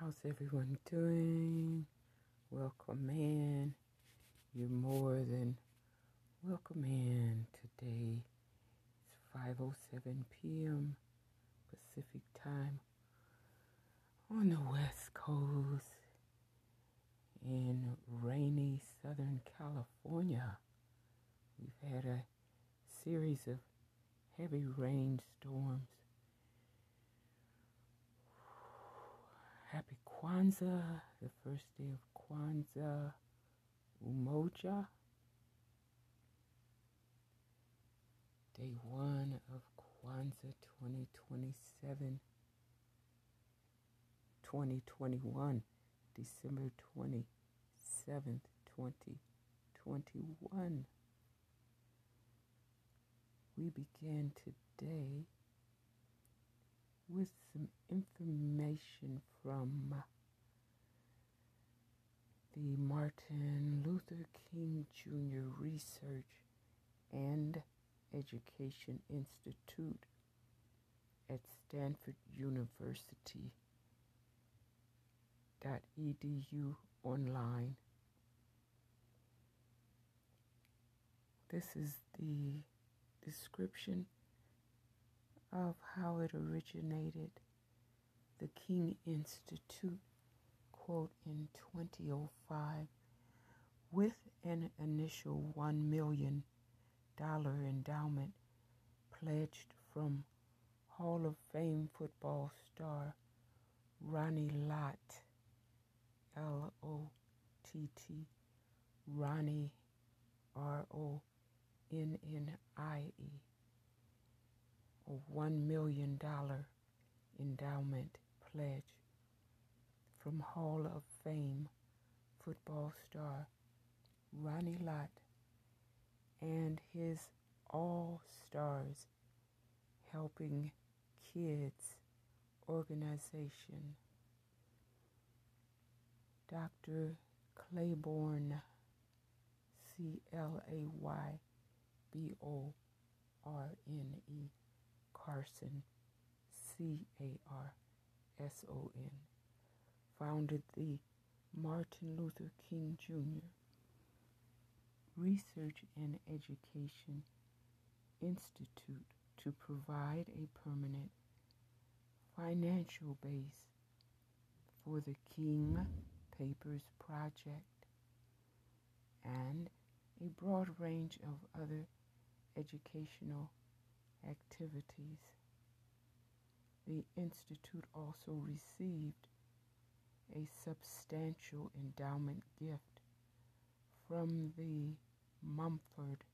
How's everyone doing? Welcome in. You're more than welcome in today. It's 5:07 p.m. Pacific time on the West Coast in rainy Southern California. We've had a series of heavy rainstorms. Happy Kwanzaa, the first day of Kwanzaa, Umoja. Day one of Kwanzaa 2027, 2021, December 27th, 2021. We begin today with some information from the Martin Luther King Jr. Research and Education Institute at Stanford University. Edu online. This is the description of how it originated. The King Institute, quote, in 2005, with an initial $1 million endowment pledged from Hall of Fame football star Ronnie Lott, L O T T, Ronnie, R O N N I E $1 million endowment pledge from Hall of Fame football star Ronnie Lott and his All Stars Helping Kids organization. Dr. Clayborne, C L A Y B O R N E. Carson, C A R S O N, founded the Martin Luther King Jr. Research and Education Institute to provide a permanent financial base for the King Papers Project and a broad range of other educational activities. The Institute also received a substantial endowment gift from the Mumford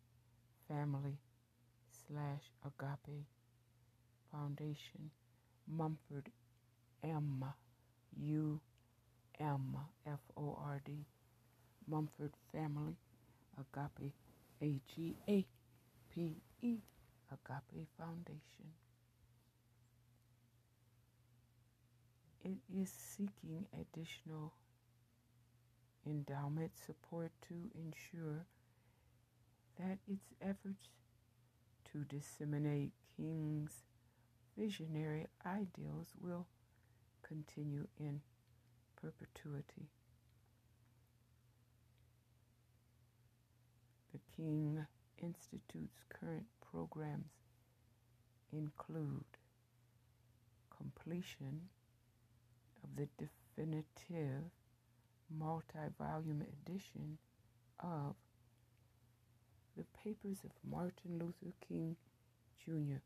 Family slash Agape Foundation, Mumford M U M F O R D, Mumford Family, Agape A G A P E Agape Foundation. It is seeking additional endowment support to ensure that its efforts to disseminate King's visionary ideals will continue in perpetuity. The King Institute's current programs include completion of the definitive multi volume edition of The Papers of Martin Luther King Jr.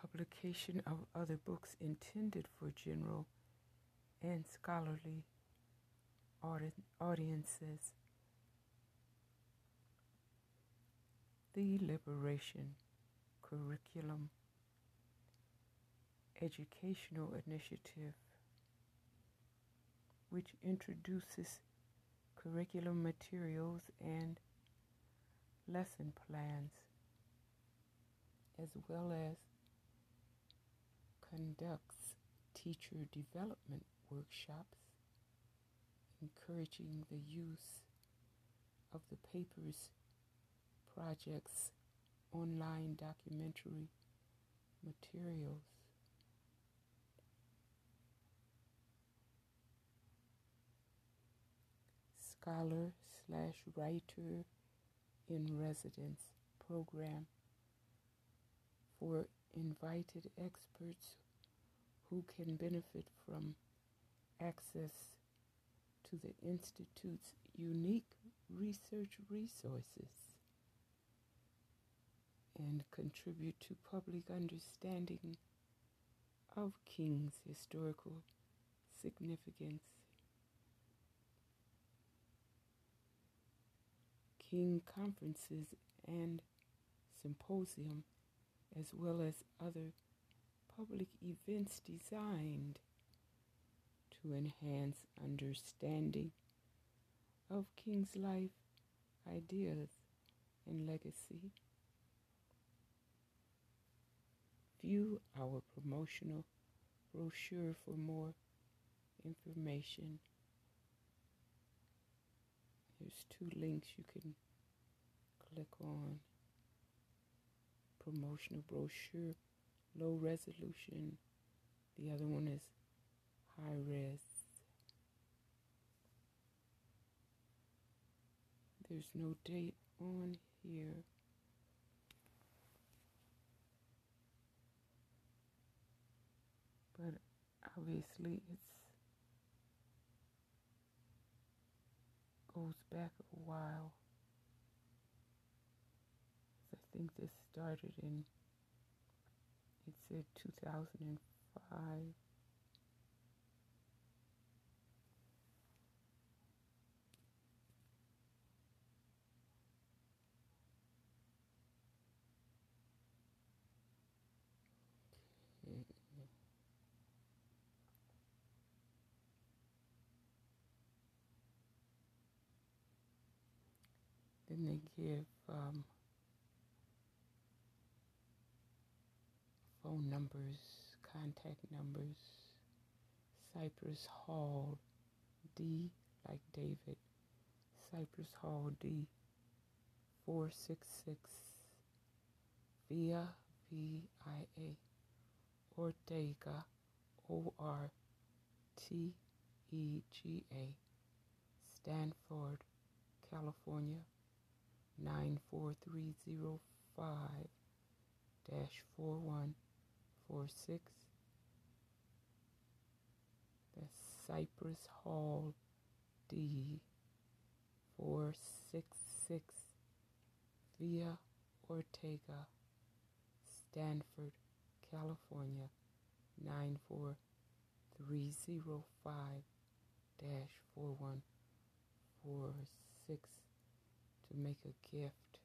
Publication of other books intended for general and scholarly audiences the Liberation Curriculum Educational Initiative, which introduces curriculum materials and lesson plans, as well as conducts teacher development workshops, encouraging the use of the papers projects, online documentary materials. Scholar slash writer in residence program for invited experts who can benefit from access to the Institute's unique research resources and contribute to public understanding of King's historical significance. King conferences and symposium, as well as other public events designed to enhance understanding of King's life, ideas, and legacy. View our promotional brochure for more information. There's two links you can click on. Promotional brochure, low resolution. The other one is high res. There's no date on here. But obviously it's goes back a while. I think this started in it said 2005. Then they give um, phone numbers, contact numbers. Cypress Hall D, like David. Cypress Hall D, 466 Via V I A Ortega O R T E G A Stanford, California 94305 4146. That's Cypress Hall D 466 Via Ortega, Stanford, California 94305 4146 to make a gift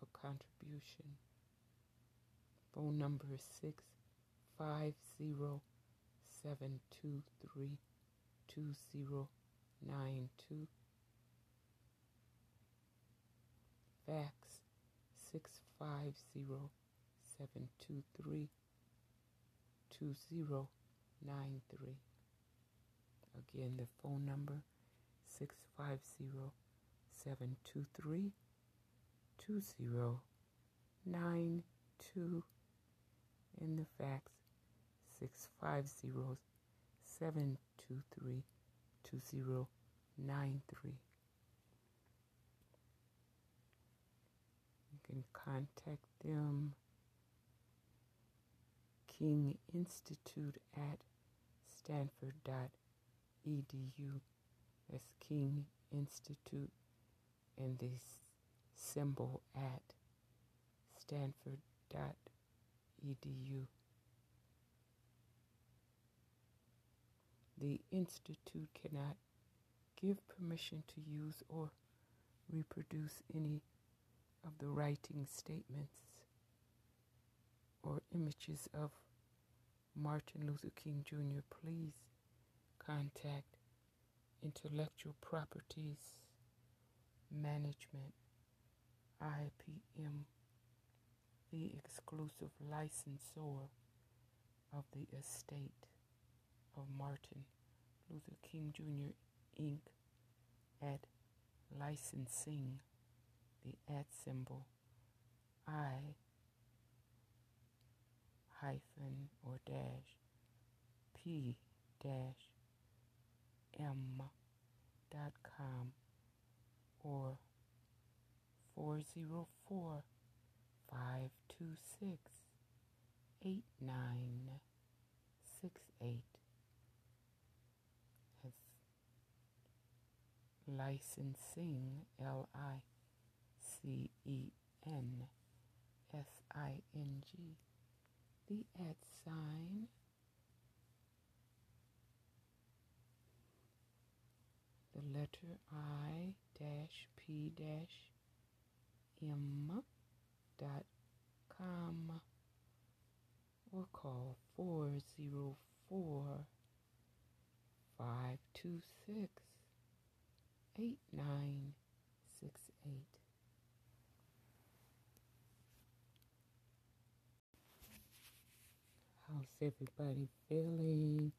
or contribution. Phone number is six five zero seven two three two zero nine two. Fax six five zero seven two three two zero nine three. Again, the phone number six five zero seven two three two zero nine two and the fax six five zero seven two three two zero nine three. You can contact them King Institute at stanford.edu. That's King Institute and the symbol at stanford.edu. The Institute cannot give permission to use or reproduce any of the writing statements or images of Martin Luther King Jr. Please contact Intellectual Properties Management, IPM, the exclusive licensor of the estate of Martin Luther King Jr. Inc. at licensing the at symbol I hyphen or dash P dash M gmail.com or 404 526 8968. That's licensing, L I C E N S I N G. The at sign. The letter I dash P dash M dot com or call 404 526 8968. How's everybody feeling?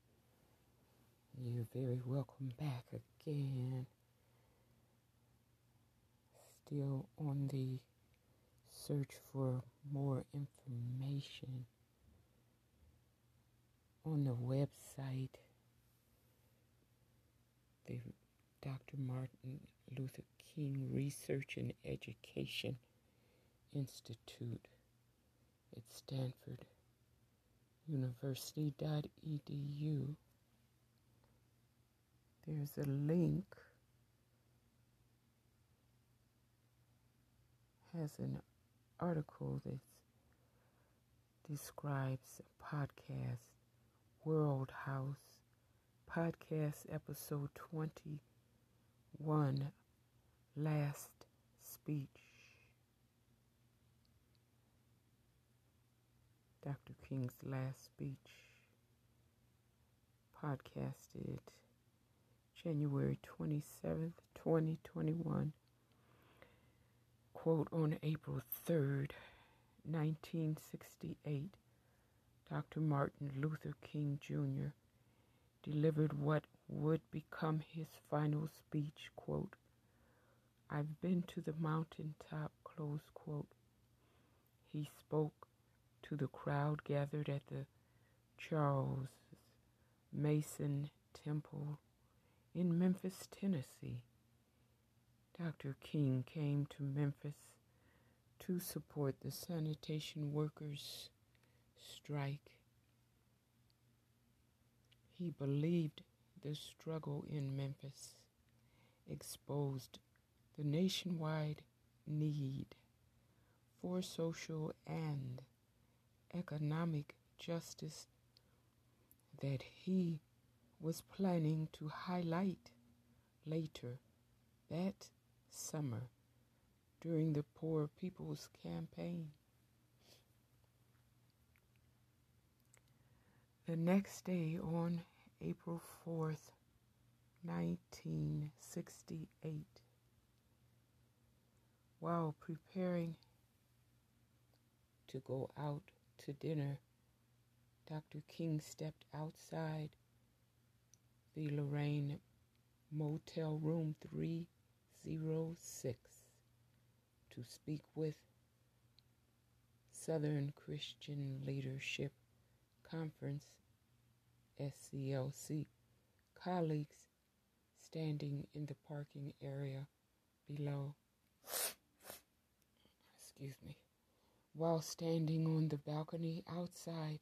You're very welcome back again. Still on the search for more information on the website, the Dr. Martin Luther King Research and Education Institute at Stanford University.edu. There's a link, has an article that describes a podcast, World House, podcast episode 21, Last Speech. Dr. King's last speech, podcasted January 27th, 2021. Quote on April 3rd, 1968, Dr. Martin Luther King Jr. delivered what would become his final speech. Quote, I've been to the mountaintop, close quote. He spoke to the crowd gathered at the Charles Mason Temple in Memphis, Tennessee. Dr. King came to Memphis to support the sanitation workers' strike. He believed the struggle in Memphis exposed the nationwide need for social and economic justice that he was planning to highlight later that summer during the Poor People's Campaign. The next day, on April 4th, 1968, while preparing to go out to dinner, Dr. King stepped outside the Lorraine Motel Room 306 to speak with Southern Christian Leadership Conference SCLC colleagues standing in the parking area below. Excuse me. While standing on the balcony outside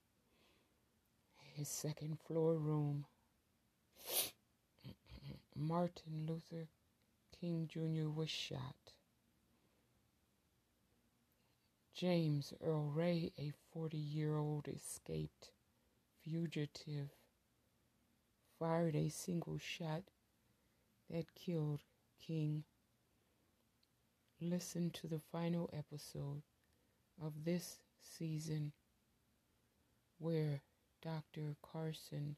his second floor room, Martin Luther King Jr. was shot. James Earl Ray, a 40 year old escaped fugitive, fired a single shot that killed King. Listen to the final episode of this season where Dr. Carson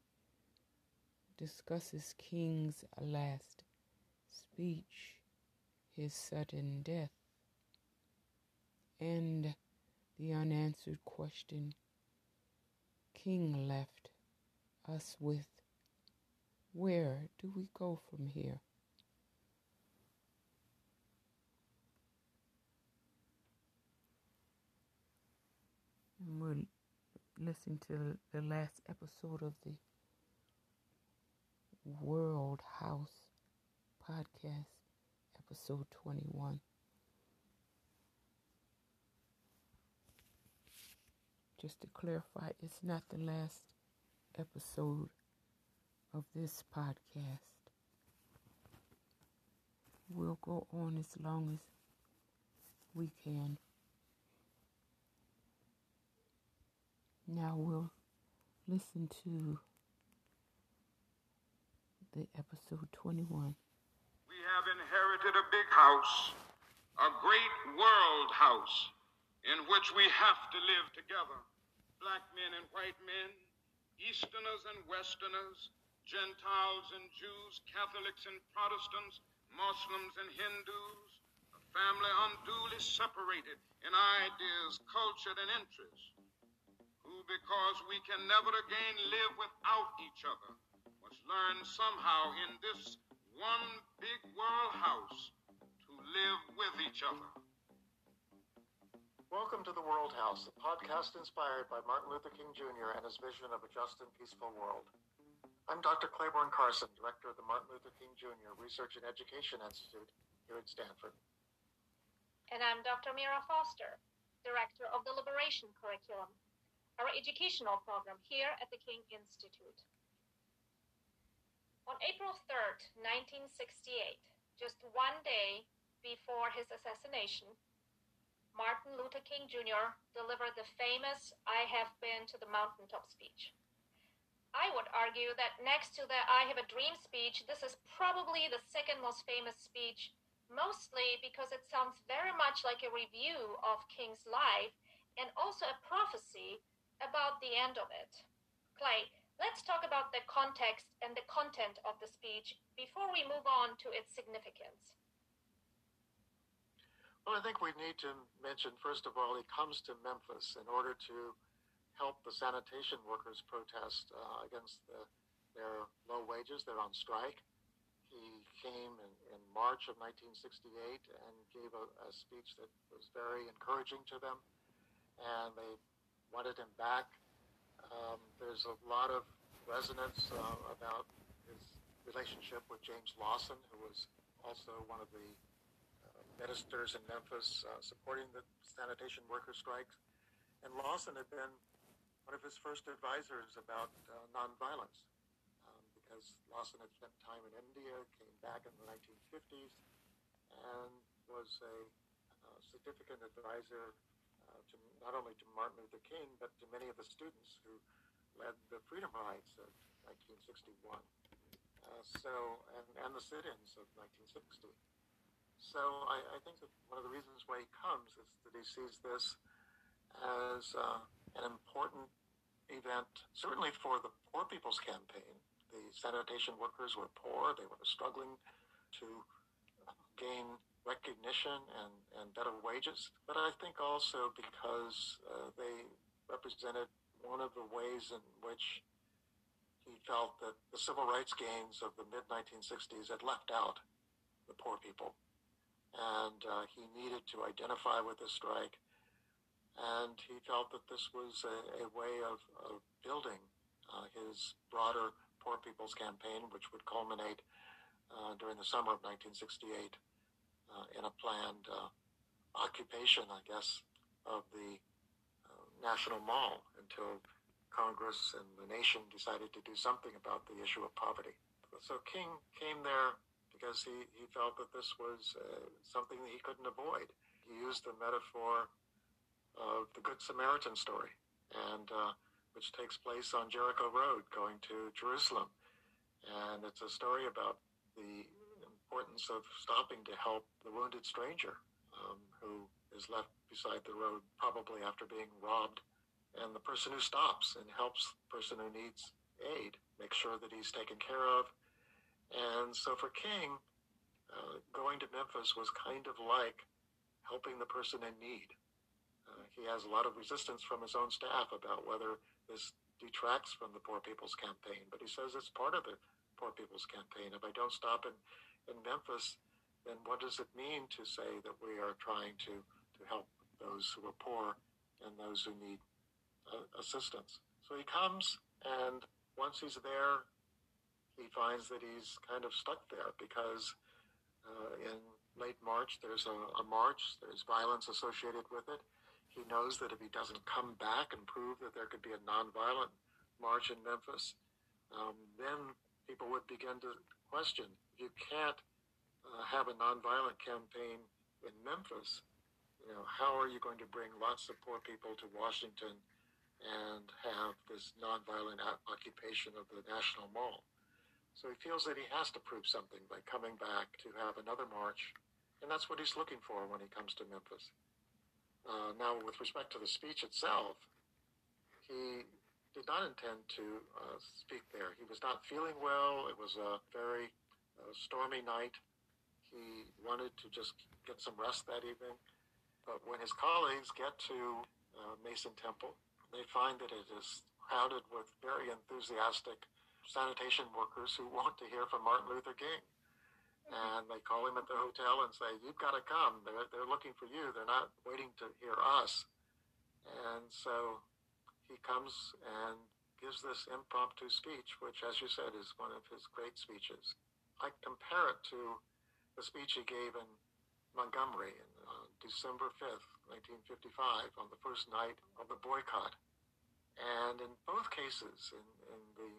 discusses King's last speech, his sudden death, and the unanswered question King left us with where do we go from here? And we're listening to the last episode of the World House podcast, episode 21. Just to clarify, it's not the last episode of this podcast. We'll go on as long as we can. Now we'll listen to the episode 21. We have inherited a big house, a great world house, in which we have to live together. Black men and white men, Easterners and Westerners, Gentiles and Jews, Catholics and Protestants, Muslims and Hindus, a family unduly separated in ideas, culture, and interests, who, because we can never again live without each other, must learn somehow in this one big world house to live with each other. Welcome to the World House, a podcast inspired by Martin Luther King Jr. and his vision of a just and peaceful world. I'm Dr. Clayborne Carson, director of the Martin Luther King Jr. Research and Education Institute here at Stanford. And I'm Dr. Mira Foster, director of the Liberation Curriculum, our educational program here at the King Institute. On April 3rd, 1968, just one day before his assassination, Martin Luther King Jr. delivered the famous I Have Been to the Mountaintop speech. I would argue that next to the I Have a Dream speech, this is probably the second most famous speech, mostly because it sounds very much like a review of King's life and also a prophecy about the end of it. Clay, let's talk about the context and the content of the speech before we move on to its significance. Well, I think we need to mention, first of all, he comes to Memphis in order to help the sanitation workers protest uh, against the, their low wages. They're on strike. He came in, in March of 1968 and gave a, a speech that was very encouraging to them, and they wanted him back. Um, there's a lot of resonance uh, about his relationship with James Lawson, who was also one of the ministers in Memphis uh, supporting the sanitation worker strikes. And Lawson had been one of his first advisors about uh, nonviolence um, because Lawson had spent time in India, came back in the 1950s, and was a uh, significant advisor uh, to not only to Martin Luther King, but to many of the students who led the freedom rides of 1961. Uh, so, and, and the sit-ins of 1960. So I, I, think that one of the reasons why he comes is that he sees this as uh, an important event, certainly for the Poor People's Campaign. The sanitation workers were poor, they were struggling to gain recognition and, and better wages, but I think also because uh, they represented one of the ways in which he felt that the civil rights gains of the mid 1960s had left out the poor people and uh, he needed to identify with the strike. And he felt that this was a, a way of, of building uh, his broader Poor People's Campaign, which would culminate uh, during the summer of 1968 uh, in a planned uh, occupation, I guess, of the National Mall until Congress and the nation decided to do something about the issue of poverty. So King came there because he, he felt that this was uh, something that he couldn't avoid. He used the metaphor of the Good Samaritan story, and uh, which takes place on Jericho Road going to Jerusalem. And it's a story about the importance of stopping to help the wounded stranger um, who is left beside the road, probably after being robbed. And the person who stops and helps the person who needs aid, make sure that he's taken care of, and so for King, uh, going to Memphis was kind of like helping the person in need. Uh, he has a lot of resistance from his own staff about whether this detracts from the Poor People's Campaign, but he says it's part of the Poor People's Campaign. If I don't stop in, in Memphis, then what does it mean to say that we are trying to, to help those who are poor and those who need uh, assistance? So he comes, and once he's there, he finds that he's kind of stuck there because Uh, in late March, there's a, a march. There's violence associated with it. He knows that if he doesn't come back and prove that there could be a nonviolent march in Memphis, um, then people would begin to question. You can't uh, have a nonviolent campaign in Memphis. You know, how are you going to bring lots of poor people to Washington and have this nonviolent occupation of the National Mall? So he feels that he has to prove something by coming back to have another march, and that's what he's looking for when he comes to Memphis. Uh, now, with respect to the speech itself, he did not intend to uh, speak there. He was not feeling well. It was a very uh, stormy night. He wanted to just get some rest that evening. But when his colleagues get to uh, Mason Temple, they find that it is crowded with very enthusiastic sanitation workers who want to hear from Martin Luther King and they call him at the hotel and say, "You've got to come. They're they're looking for you. They're not waiting to hear us." And so he comes and gives this impromptu speech, which, as you said, is one of his great speeches. I compare it to the speech he gave in Montgomery in December 5th, 1955, on the first night of the boycott. And in both cases, in, in the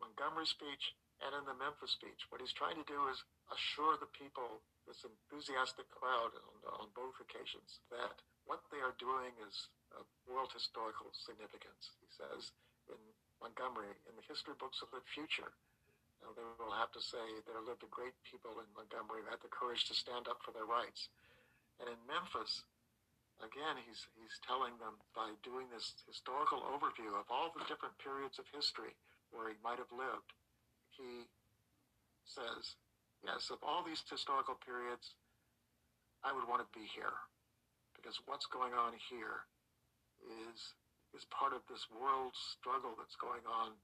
Montgomery speech and in the Memphis speech, what he's trying to do is assure the people, this enthusiastic crowd on, on both occasions, that what they are doing is of world historical significance. He says in Montgomery, in the history books of the future, now they will have to say there lived a great people in Montgomery who had the courage to stand up for their rights. And in Memphis, again, he's, he's telling them by doing this historical overview of all the different periods of history where he might have lived, he says, yes, of all these historical periods, I would want to be here because what's going on here is is part of this world struggle that's going on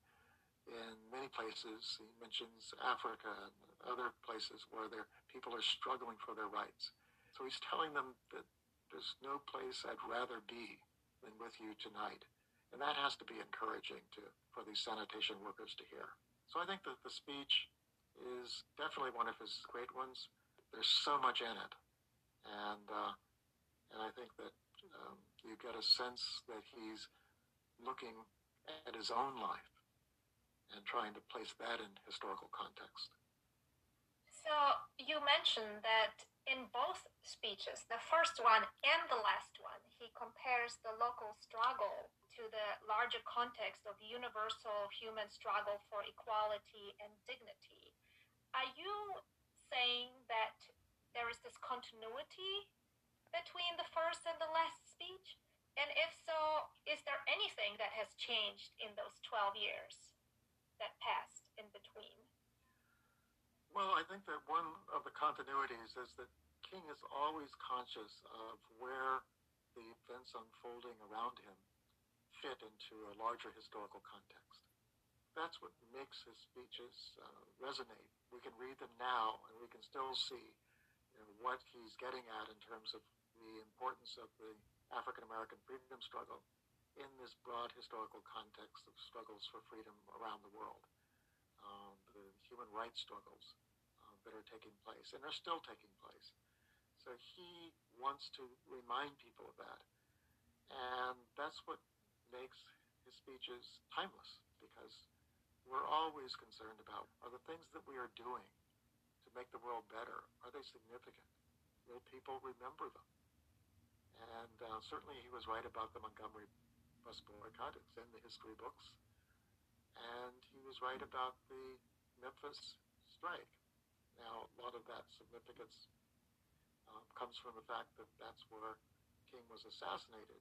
in many places. He mentions Africa and other places where there people are struggling for their rights. So he's telling them that there's no place I'd rather be than with you tonight. And that has to be encouraging to for these sanitation workers to hear. So I think that the speech is definitely one of his great ones. There's so much in it, and uh, and I think that um, you get a sense that he's looking at his own life and trying to place that in historical context. So you mentioned that in both speeches, the first one and the last one, he compares the local struggle to the larger context of universal human struggle for equality and dignity. Are you saying that there is this continuity between the first and the last speech? And if so, is there anything that has changed in those 12 years that passed in between? Well, I think that one of the continuities is that King is always conscious of where the events unfolding around him fit into a larger historical context. That's what makes his speeches uh, resonate. We can read them now and we can still see you know, what he's getting at in terms of the importance of the African American freedom struggle in this broad historical context of struggles for freedom around the world, um, the human rights struggles that are taking place and are still taking place. So he wants to remind people of that. And that's what makes his speeches timeless because we're always concerned about are the things that we are doing to make the world better, are they significant? Will people remember them? And uh, certainly he was right about the Montgomery bus boycott. It's in the history books. And he was right about the Memphis strike. Now, a lot of that significance um, comes from the fact that that's where King was assassinated.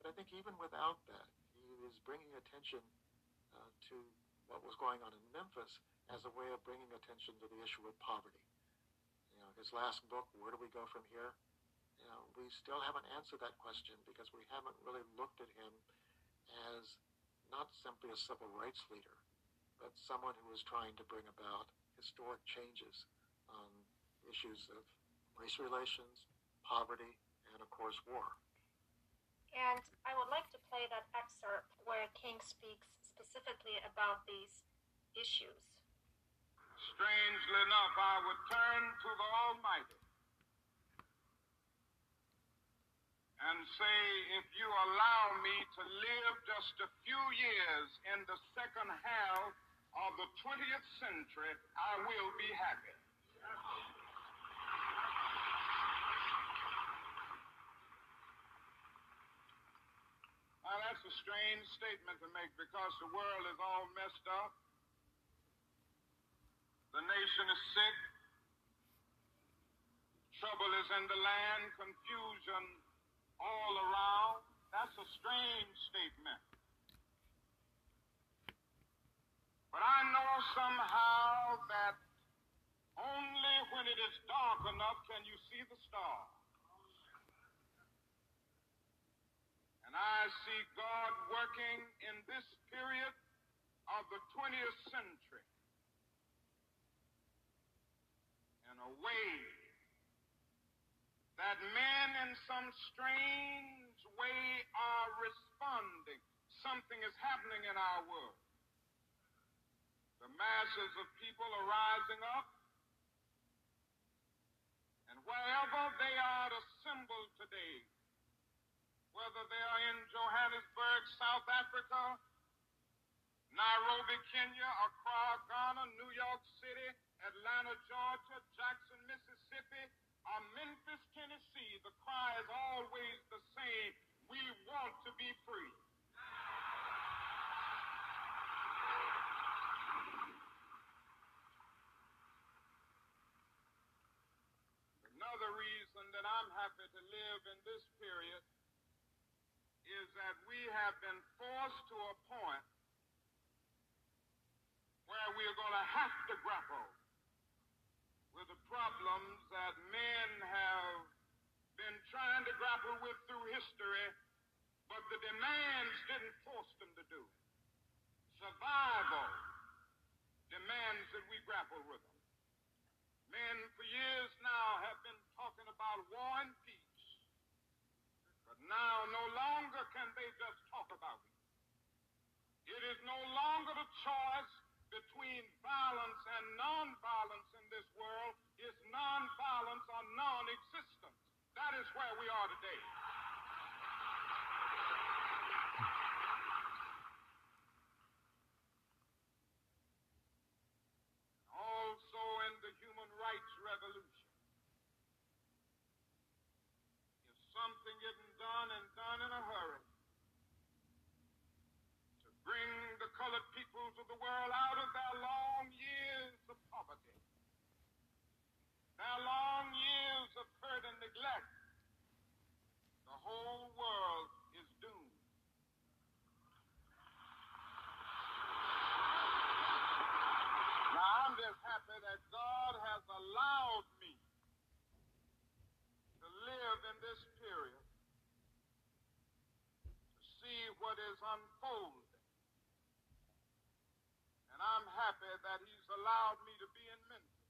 But I think even without that, he was bringing attention uh, to what was going on in Memphis as a way of bringing attention to the issue of poverty. You know, his last book, Where Do We Go From Here? You know, we still haven't answered that question because we haven't really looked at him as not simply a civil rights leader, but someone who was trying to bring about historic changes on issues of race relations, poverty, and of course war. And I would like to play that excerpt where King speaks specifically about these issues. strangely enough, I would turn to the Almighty and say, if you allow me to live just a few years in the second half of the 20th century, I will be happy. Now, that's a strange statement to make because the world is all messed up. The nation is sick. Trouble is in the land, confusion all around. That's a strange statement. But I know somehow that only when it is dark enough can you see the stars. And I see God working in this period of the 20th century in a way that men in some strange way are responding. Something is happening in our world. The masses of people are rising up, and wherever they are assembled today, whether they are in Johannesburg, South Africa, Nairobi, Kenya, Accra, Ghana, New York City, Atlanta, Georgia, Jackson, Mississippi, or Memphis, Tennessee, the cry is always the same. We want to be free. Another reason that I'm happy to live in this period is that we have been forced to a point where we are going to have to grapple with the problems that men have been trying to grapple with through history, but the demands didn't force them to do. Survival demands that we grapple with them. Men for years now have been talking about war and peace, but now no longer can they just talk about it. It is no longer the choice between violence and nonviolence in this world is nonviolence or non-existence. That is where we are today. Also in the human rights revolution. If isn't done and done in a hurry, to bring the colored peoples of the world out of their long years of poverty, their long years of hurt and neglect. The whole world is doomed. Now, I'm just happy that God has allowed me to live in this period to see what is unfolding. And I'm happy that he's allowed me to be in Memphis.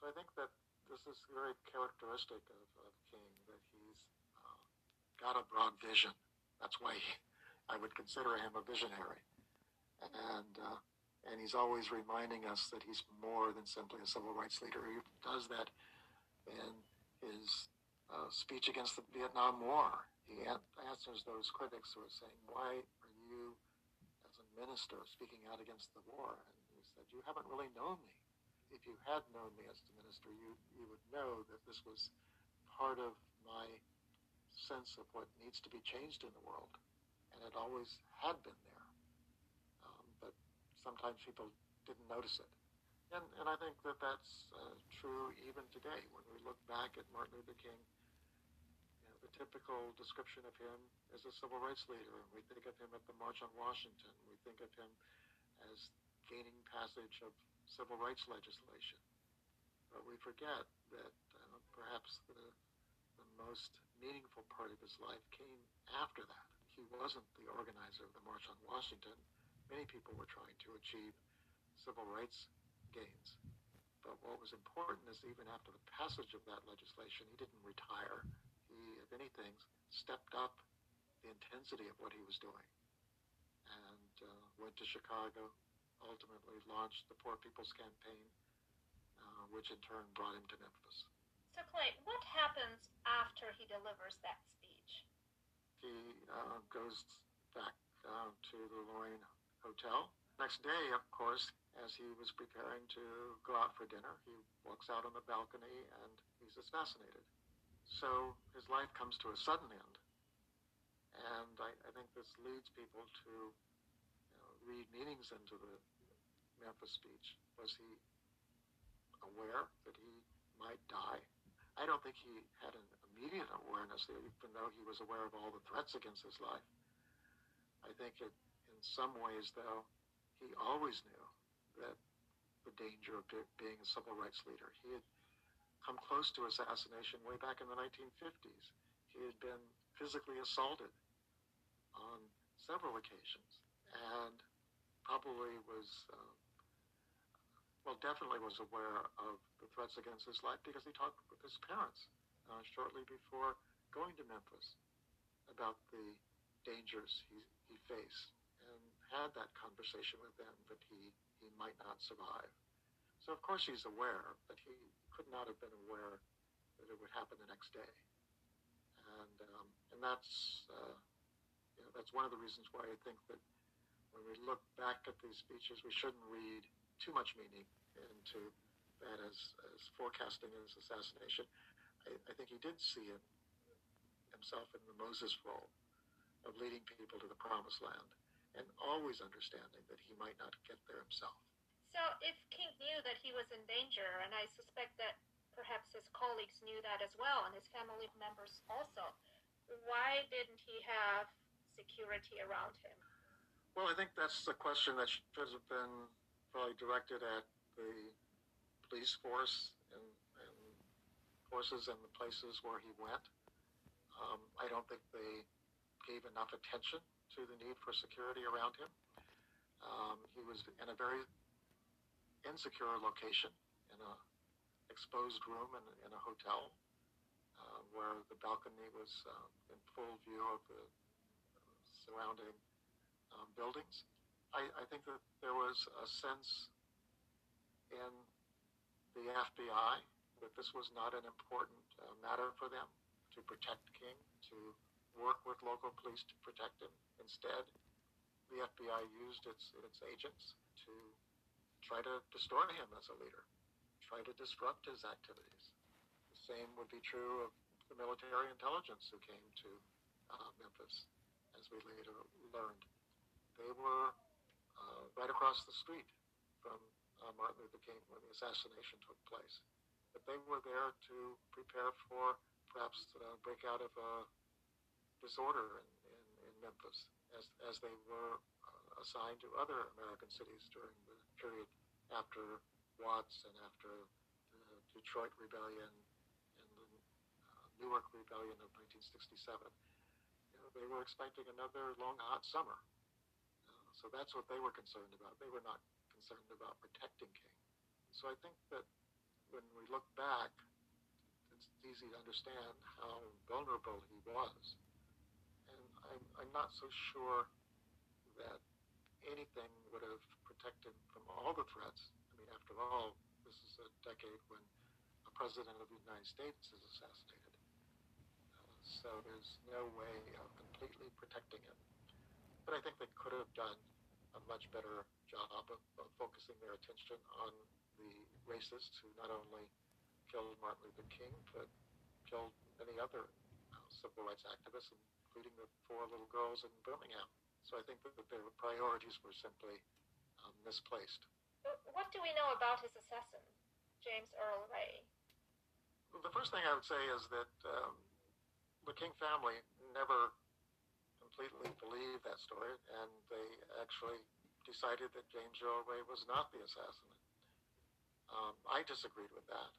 So I think that this is very characteristic of, of King, that he's uh, got a broad vision. That's why he, I would consider him a visionary. And, uh, and he's always reminding us that he's more than simply a civil rights leader. He does that speech against the Vietnam War. He answers those critics who are saying, why are you as a minister speaking out against the war. And he said, You haven't really known me. If you had known me as a minister, you, you would know that this was part of my sense of what needs to be changed in the world. And it always had been there. Um, but sometimes people didn't notice it. And, and I think that that's uh, true even today when we look back at Martin Luther King the typical description of him as a civil rights leader. We think of him at the March on Washington. We think of him as gaining passage of civil rights legislation. But we forget that uh, perhaps the, the most meaningful part of his life came after that. He wasn't the organizer of the March on Washington. Many people were trying to achieve civil rights gains. But what was important is even after the passage of that legislation, he didn't retire if anything, stepped up the intensity of what he was doing and uh, went to Chicago, ultimately launched the Poor People's Campaign, uh, which in turn brought him to Memphis. So, Clay, what happens after he delivers that speech? He uh, goes back uh, to the Lorraine Hotel. Next day, of course, as he was preparing to go out for dinner, he walks out on the balcony and he's assassinated. So his life comes to a sudden end. And I, I think this leads people to you know, read meanings into the Memphis speech. Was he aware that he might die? I don't think he had an immediate awareness, even though he was aware of all the threats against his life. I think it, in some ways, though, he always knew that the danger of being a civil rights leader. He had come close to assassination way back in the 1950s. He had been physically assaulted on several occasions and probably was, uh, well, definitely was aware of the threats against his life because he talked with his parents uh, shortly before going to Memphis about the dangers he, he faced and had that conversation with them that he, he might not survive. So of course he's aware, but he could not have been aware that it would happen the next day. And um, and that's uh, you know, that's one of the reasons why I think that when we look back at these speeches, we shouldn't read too much meaning into that as, as forecasting his assassination. I, I think he did see it himself in the Moses role of leading people to the promised land and always understanding that he might not get there himself. So, if King knew that he was in danger, and I suspect that perhaps his colleagues knew that as well, and his family members also, why didn't he have security around him? Well, I think that's the question that should have been probably directed at the police force and, and forces and the places where he went. Um, I don't think they gave enough attention to the need for security around him. Um, he was in a very insecure location in a exposed room in, in a hotel uh, where the balcony was uh, in full view of the surrounding um, buildings. I, I, think that there was a sense in the FBI that this was not an important uh, matter for them to protect King, to work with local police to protect him. Instead, the FBI used its, its agents to try to destroy him as a leader, try to disrupt his activities. The same would be true of the military intelligence who came to uh, Memphis, as we later learned. They were uh, right across the street from uh, Martin Luther King when the assassination took place. But they were there to prepare for perhaps the breakout of a disorder in, in, in Memphis, as, as they were uh, assigned to other American cities during the period after Watts and after the Detroit Rebellion and the uh, Newark Rebellion of 1967. You know, they were expecting another long, hot summer. Uh, so that's what they were concerned about. They were not concerned about protecting King. So I think that when we look back, it's easy to understand how vulnerable he was And I'm, I'm not so sure that anything would have protected from all the threats. I mean, after all, this is a decade when a president of the United States is assassinated. Uh, so there's no way of completely protecting him. But I think they could have done a much better job of, of focusing their attention on the racists who not only killed Martin Luther King, but killed many other uh, civil rights activists including the four little girls in Birmingham. So I think that their priorities were simply um, misplaced. What do we know about his assassin, James Earl Ray? The first thing I would say is that um, the King family never completely believed that story, and they actually decided that James Earl Ray was not the assassin. Um, I disagreed with that.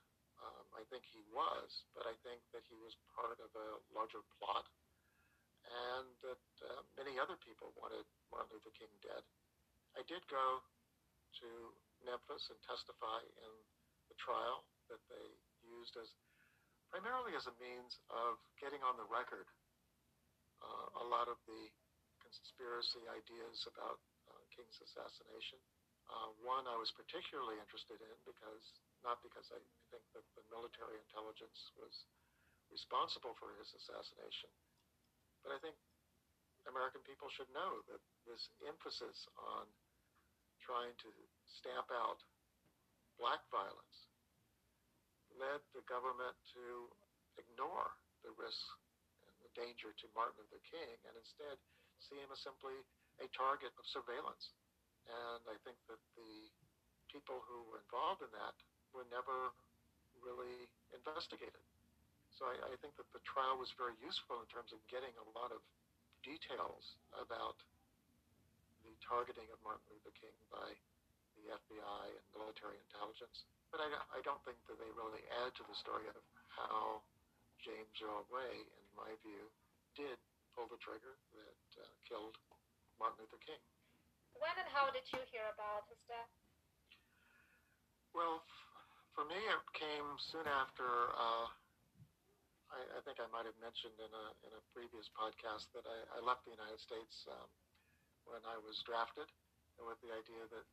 Um, I think he was, but I think that he was part of a larger plot and that uh, many other people wanted Martin Luther King dead. I did go to Memphis and testify in the trial that they used as primarily as a means of getting on the record uh, a lot of the conspiracy ideas about uh, King's assassination. Uh, one I was particularly interested in because, not because I think that the military intelligence was responsible for his assassination, but I think American people should know that this emphasis on trying to stamp out black violence led the government to ignore the risk and the danger to Martin Luther King and instead see him as simply a target of surveillance. And I think that the people who were involved in that were never really investigated. So I, I think that the trial was very useful in terms of getting a lot of details about the targeting of Martin Luther King by the FBI and military intelligence. But I, I don't think that they really add to the story of how James Earl Ray, in my view, did pull the trigger that uh, killed Martin Luther King. When and how did you hear about his death? Well, for me, it came soon after. Uh, I, I, think I might have mentioned in a in a previous podcast that I, I left the United States um, when I was drafted, with the idea that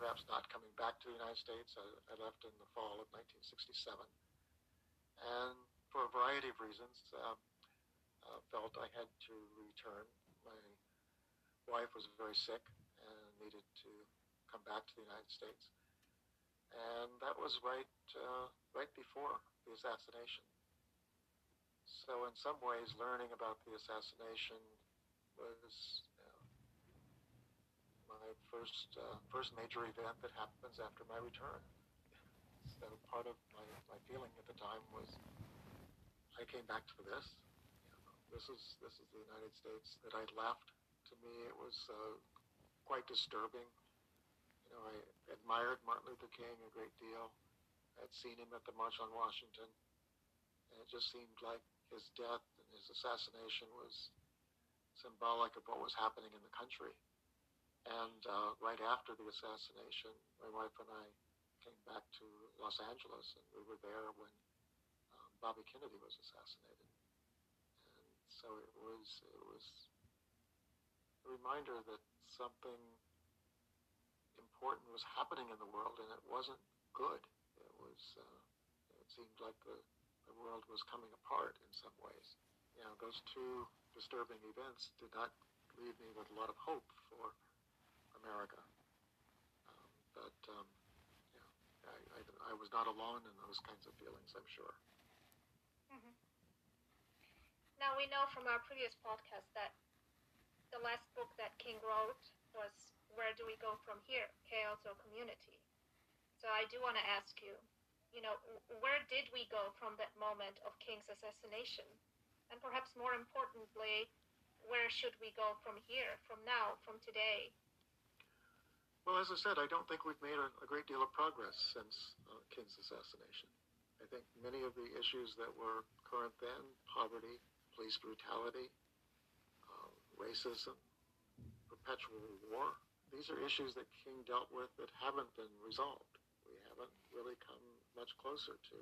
perhaps not coming back to the United States. I, I left in the fall of 1967, and for a variety of reasons, um, uh, felt I had to return. My wife was very sick and needed to come back to the United States and that was right uh, right before the assassination. So in some ways, learning about the assassination was my first uh, first major event that happens after my return. So part of my, my feeling at the time was I came back to this. You know, this is this is the United States that I left. To me, it was uh, quite disturbing You know, I admired Martin Luther King a great deal. I'd seen him at the March on Washington, and it just seemed like his death and his assassination was symbolic of what was happening in the country. And uh, right after the assassination, my wife and I came back to Los Angeles, and we were there when um, Bobby Kennedy was assassinated. And so it was it was a reminder that something important was happening in the world, and it wasn't good. It was. Uh, it seemed like the, the world was coming apart in some ways. You know, those two disturbing events did not leave me with a lot of hope for America. Um, but um, yeah, I, I, I, was not alone in those kinds of feelings. I'm sure. Mm-hmm. Now we know from our previous podcast that the last book that King wrote was where do we go from here, chaos or community? So I do want to ask you, you know, where did we go from that moment of King's assassination? And perhaps more importantly, where should we go from here, from now, from today? Well, as I said, I don't think we've made a, a great deal of progress since uh, King's assassination. I think many of the issues that were current then poverty, police brutality, uh, racism, perpetual war these are issues that King dealt with that haven't been resolved. We haven't really come much closer to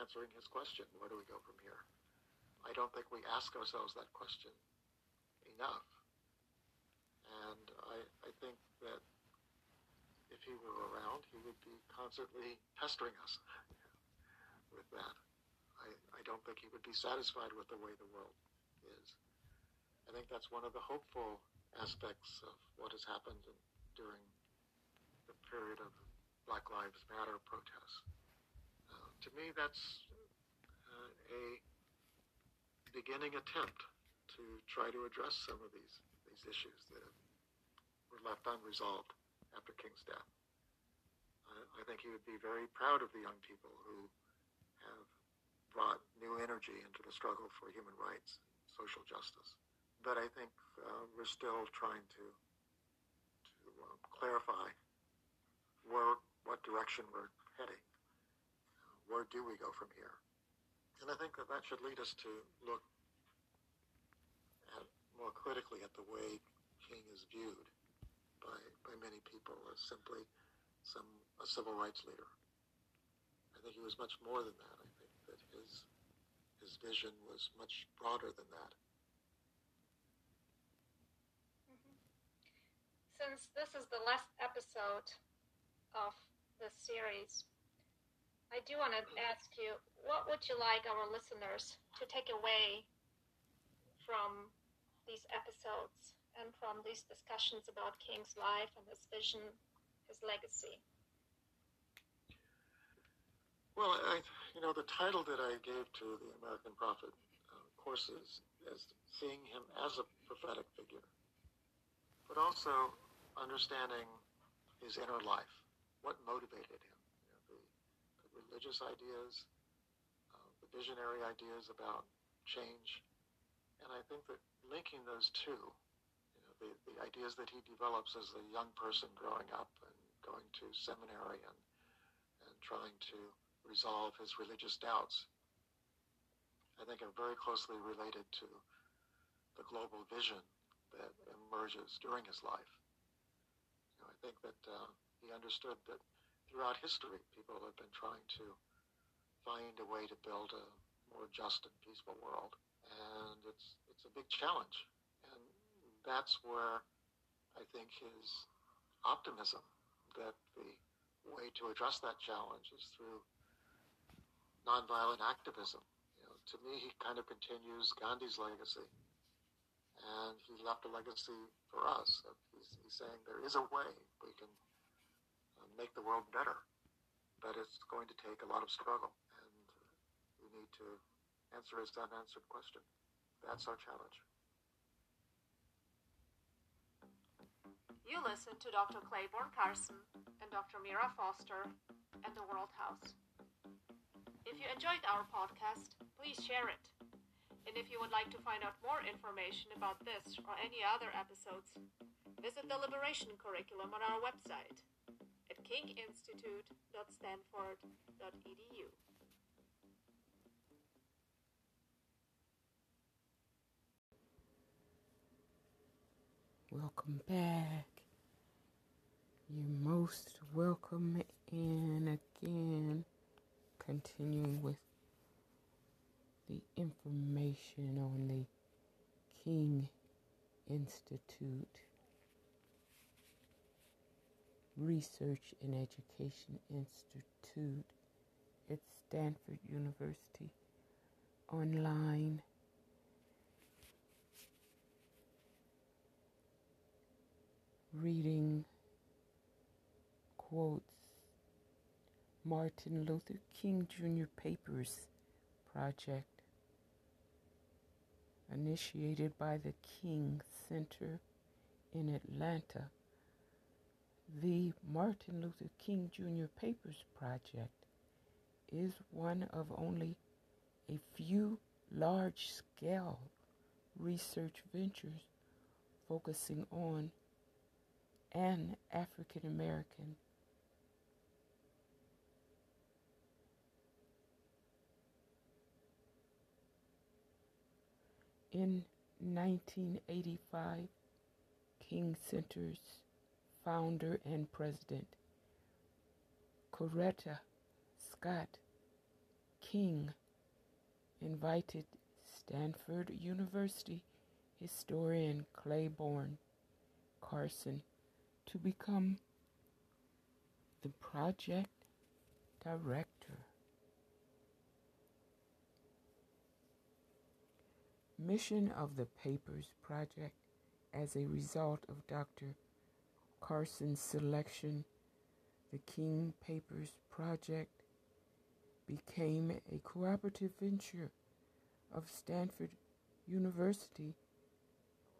answering his question where do we go from here? I don't think we ask ourselves that question enough. And I, I think that if he were around, he would be constantly pestering us with that. I, I don't think he would be satisfied with the way the world is. I think that's one of the hopeful aspects of what has happened during the period of Black Lives Matter protests. Uh, to me, that's uh, a beginning attempt to try to address some of these these issues that were left unresolved after King's death. I, I think he would be very proud of the young people who have brought new energy into the struggle for human rights social justice but I think uh, we're still trying to uh, clarify where what direction we're heading. Where do we go from here? And I think that that should lead us to look at more critically at the way King is viewed by by many people as simply some a civil rights leader. I think he was much more than that. I think that his his vision was much broader than that. So since this is the last episode of the series, I do want to ask you what would you like our listeners to take away from these episodes and from these discussions about King's life and his vision, his legacy? Well, I, you know, the title that I gave to the American Prophet uh, courses is seeing him as a prophetic figure, but also understanding his inner life, what motivated him, you know, the, the, religious ideas, uh, the visionary ideas about change, and I think that linking those two, you know, the, the ideas that he develops as a young person growing up and going to seminary and, and trying to resolve his religious doubts, I think are very closely related to the global vision that emerges during his life. You know, I think that uh, he understood that throughout history, people have been trying to find a way to build a more just and peaceful world, and it's it's a big challenge, and that's where I think his optimism that the way to address that challenge is through nonviolent activism. You know, to me, he kind of continues Gandhi's legacy, and he left a legacy for us. He's, he's saying there is a way we can make the world better, but it's going to take a lot of struggle, and we need to answer his unanswered question. That's our challenge. You listen to Dr. Clayborne Carson and Dr. Mira Foster at the World House. If you enjoyed our podcast, please share it. And if you would like to find out more information about this or any other episodes, visit the Liberation Curriculum on our website kinginstitute.stanford.edu. Welcome back. You're most welcome in again continuing with the information on the King Institute Research and Education Institute at Stanford University online. Reading quotes Martin Luther King Jr. Papers Project, initiated by the King Center in Atlanta. The Martin Luther King Jr. Papers Project is one of only a few large scale research ventures focusing on an African American In 1985, King Center's founder and president, Coretta Scott King, invited Stanford University historian Clayborne Carson to become the project director. mission of the Papers Project as a result of Dr. Carson's selection, the King Papers Project became a cooperative venture of Stanford University,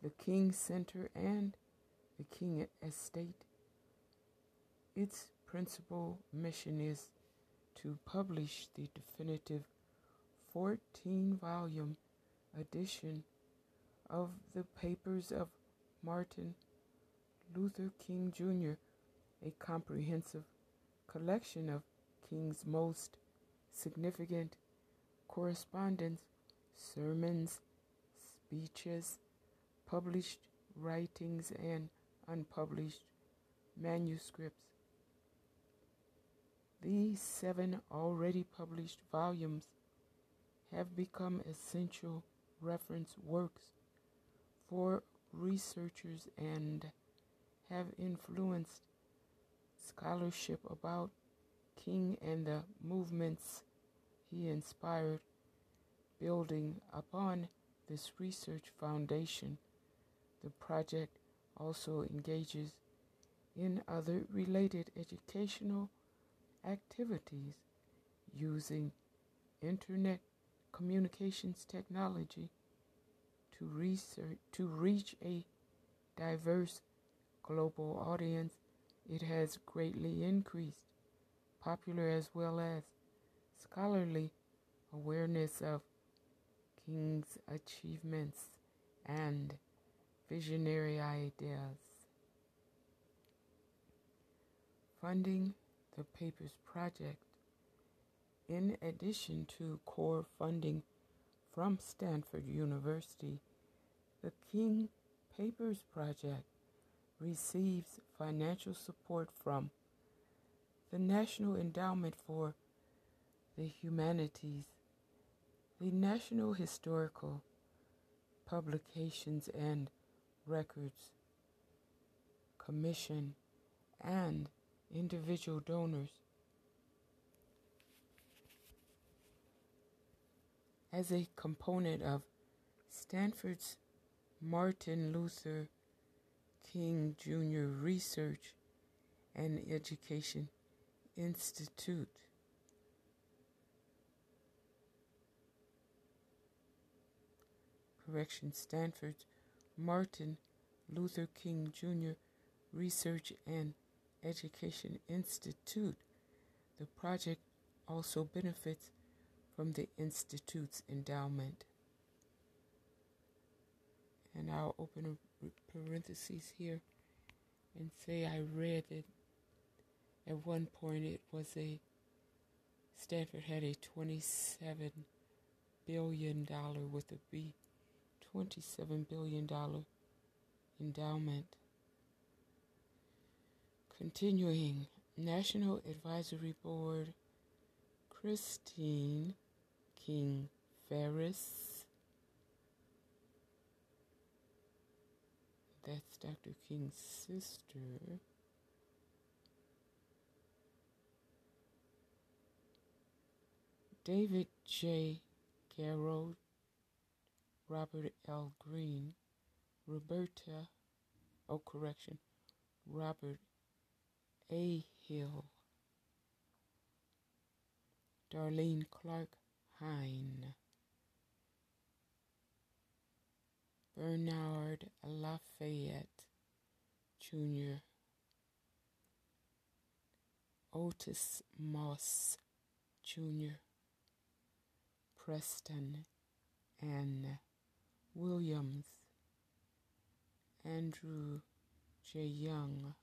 the King Center, and the King Estate. Its principal mission is to publish the definitive 14 volume edition of the Papers of Martin Luther King Jr., a comprehensive collection of King's most significant correspondence, sermons, speeches, published writings, and unpublished manuscripts. These seven already published volumes have become essential reference works for researchers and have influenced scholarship about King and the movements he inspired. Building upon this research foundation, the project also engages in other related educational activities using internet communications technology to research to reach a diverse global audience it has greatly increased popular as well as scholarly awareness of King's achievements and visionary ideas. Funding the Papers Project, in addition to core funding from Stanford University, the King Papers Project receives financial support from the National Endowment for the Humanities, the National Historical Publications and Records Commission, and individual donors. As a component of Stanford's Martin Luther King Jr. Research and Education Institute. Correction Stanford's Martin Luther King Jr. Research and Education Institute. The project also benefits from the Institute's endowment. And I'll open a parenthesis here and say I read that at one point, it was a Stanford had a twenty-seven billion dollar with a B, twenty-seven billion dollar endowment. Continuing, National Advisory Board, Christine King Farris. That's Dr. King's sister. David J. Garrow, Robert L. Green, Roberta, oh, correction, Robert A. Hill, Darlene Clark Hine, Bernard Lafayette Jr., Otis Moss Jr., Preston N. Williams, Andrew J. Young,